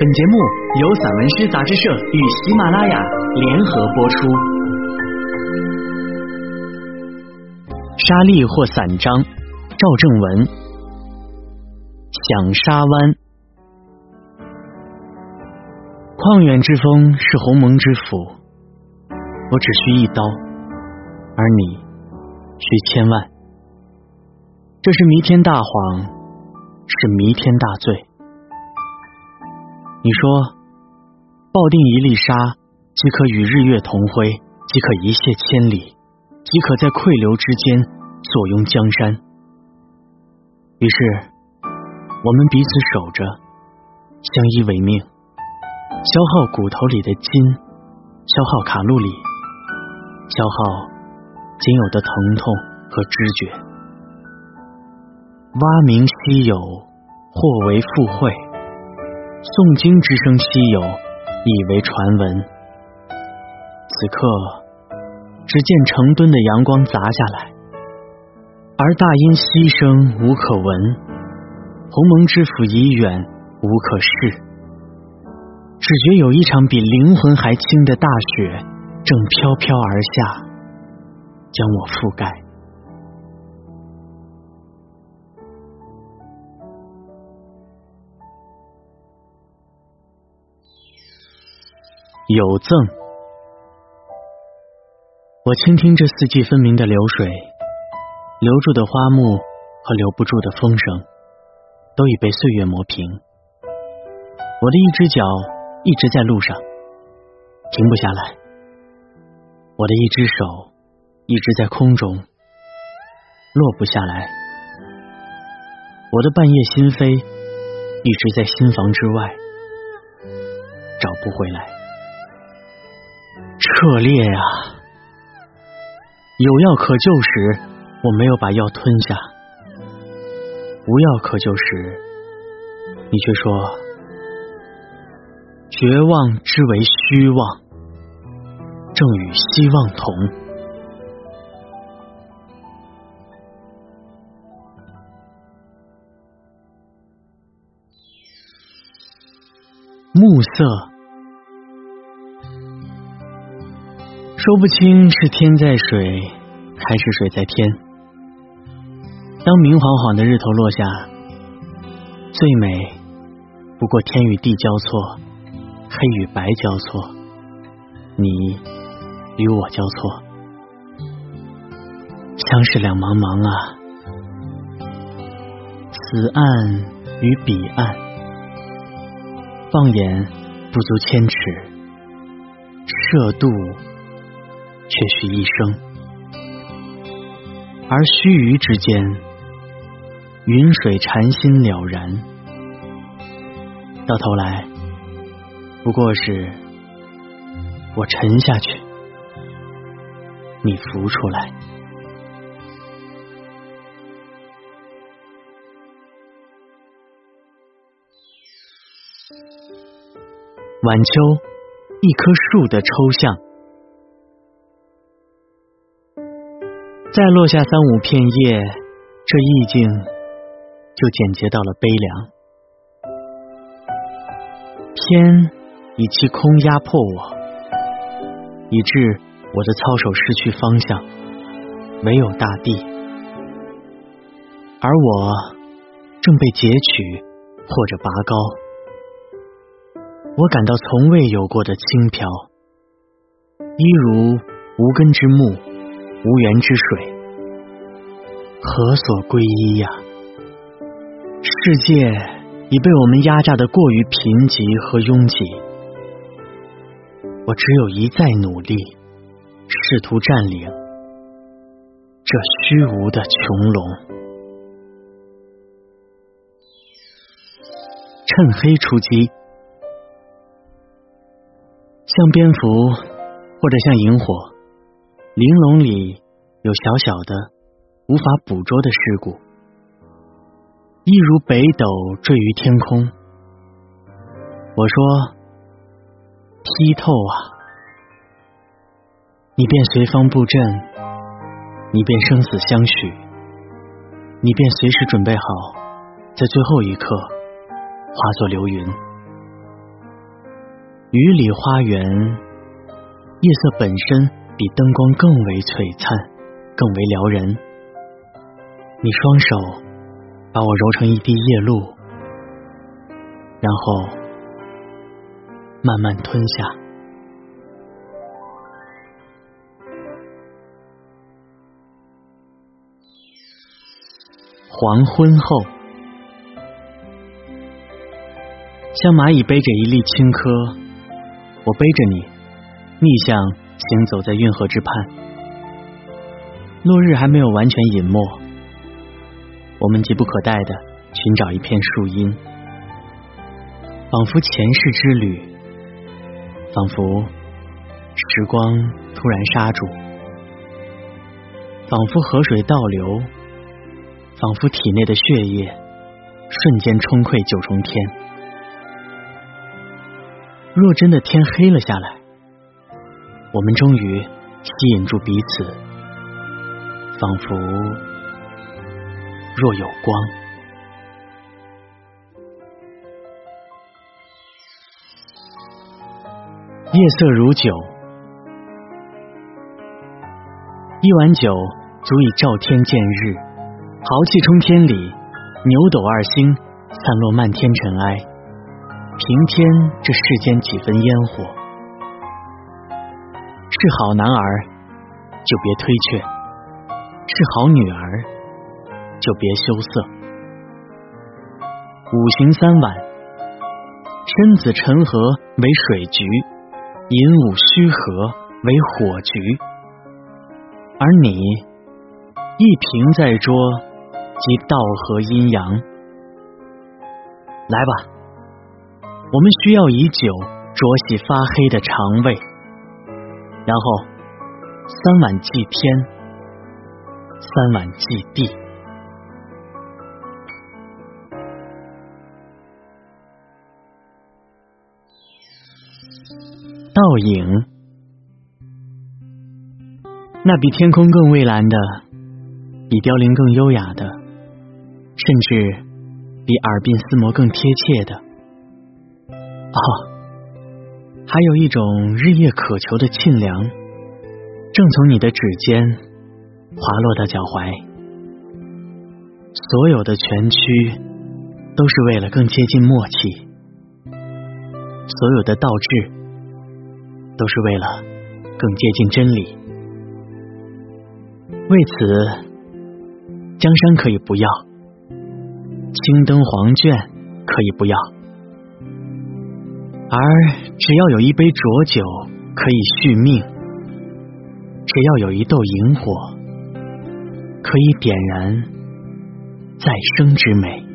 本节目由散文诗杂志社与喜马拉雅联合播出。沙粒或散章，赵正文。响沙湾，旷远之风是鸿蒙之斧，我只需一刀，而你需千万。这是弥天大谎，是弥天大罪。你说，抱定一粒沙，即可与日月同辉，即可一泻千里，即可在溃流之间坐拥江山。于是，我们彼此守着，相依为命，消耗骨头里的筋，消耗卡路里，消耗仅有的疼痛和知觉。蛙鸣稀有，或为附会。诵经之声稀有，以为传闻。此刻，只见成吨的阳光砸下来，而大音希声无可闻，鸿蒙之府已远无可视，只觉有一场比灵魂还轻的大雪正飘飘而下，将我覆盖。有赠，我倾听这四季分明的流水，留住的花木和留不住的风声，都已被岁月磨平。我的一只脚一直在路上，停不下来；我的一只手一直在空中，落不下来；我的半夜心扉一直在心房之外，找不回来。彻烈呀！有药可救时，我没有把药吞下；无药可救时，你却说绝望之为虚妄，正与希望同。暮色。说不清是天在水，还是水在天。当明晃晃的日头落下，最美不过天与地交错，黑与白交错，你与我交错，相是两茫茫啊。此岸与彼岸，放眼不足千尺，涉渡。却需一生，而须臾之间，云水禅心了然，到头来不过是我沉下去，你浮出来。晚秋，一棵树的抽象。再落下三五片叶，这意境就简洁到了悲凉。天以其空压迫我，以致我的操守失去方向，唯有大地。而我正被截取或者拔高，我感到从未有过的轻飘，一如无根之木。无源之水，何所归依呀？世界已被我们压榨的过于贫瘠和拥挤，我只有一再努力，试图占领这虚无的穹隆。趁黑出击，像蝙蝠，或者像萤火。玲珑里有小小的、无法捕捉的尸骨，一如北斗坠于天空。我说：“剔透啊！”你便随风布阵，你便生死相许，你便随时准备好，在最后一刻化作流云。雨里花园，夜色本身比灯光更为璀璨，更为撩人。你双手把我揉成一滴夜露，然后慢慢吞下。黄昏后，像蚂蚁背着一粒青稞。我背着你，逆向行走在运河之畔。落日还没有完全隐没，我们急不可待的寻找一片树荫，仿佛前世之旅，仿佛时光突然刹住，仿佛河水倒流，仿佛体内的血液瞬间冲溃九重天。若真的天黑了下来，我们终于吸引住彼此，仿佛若有光。夜色如酒，一碗酒足以照天见日，豪气冲天里，牛斗二星，散落漫天尘埃。平添这世间几分烟火，是好男儿就别推却，是好女儿就别羞涩。五行三碗，申子辰合为水局，寅午戌合为火局，而你一瓶在桌，即道合阴阳。来吧。我们需要以酒浊洗发黑的肠胃，然后三碗祭天，三碗祭地。倒影，那比天空更蔚蓝的，比凋零更优雅的，甚至比耳鬓厮磨更贴切的。哦，还有一种日夜渴求的沁凉，正从你的指尖滑落到脚踝。所有的蜷曲都是为了更接近默契，所有的倒置都是为了更接近真理。为此，江山可以不要，青灯黄卷可以不要。而只要有一杯浊酒可以续命，只要有一豆萤火可以点燃再生之美。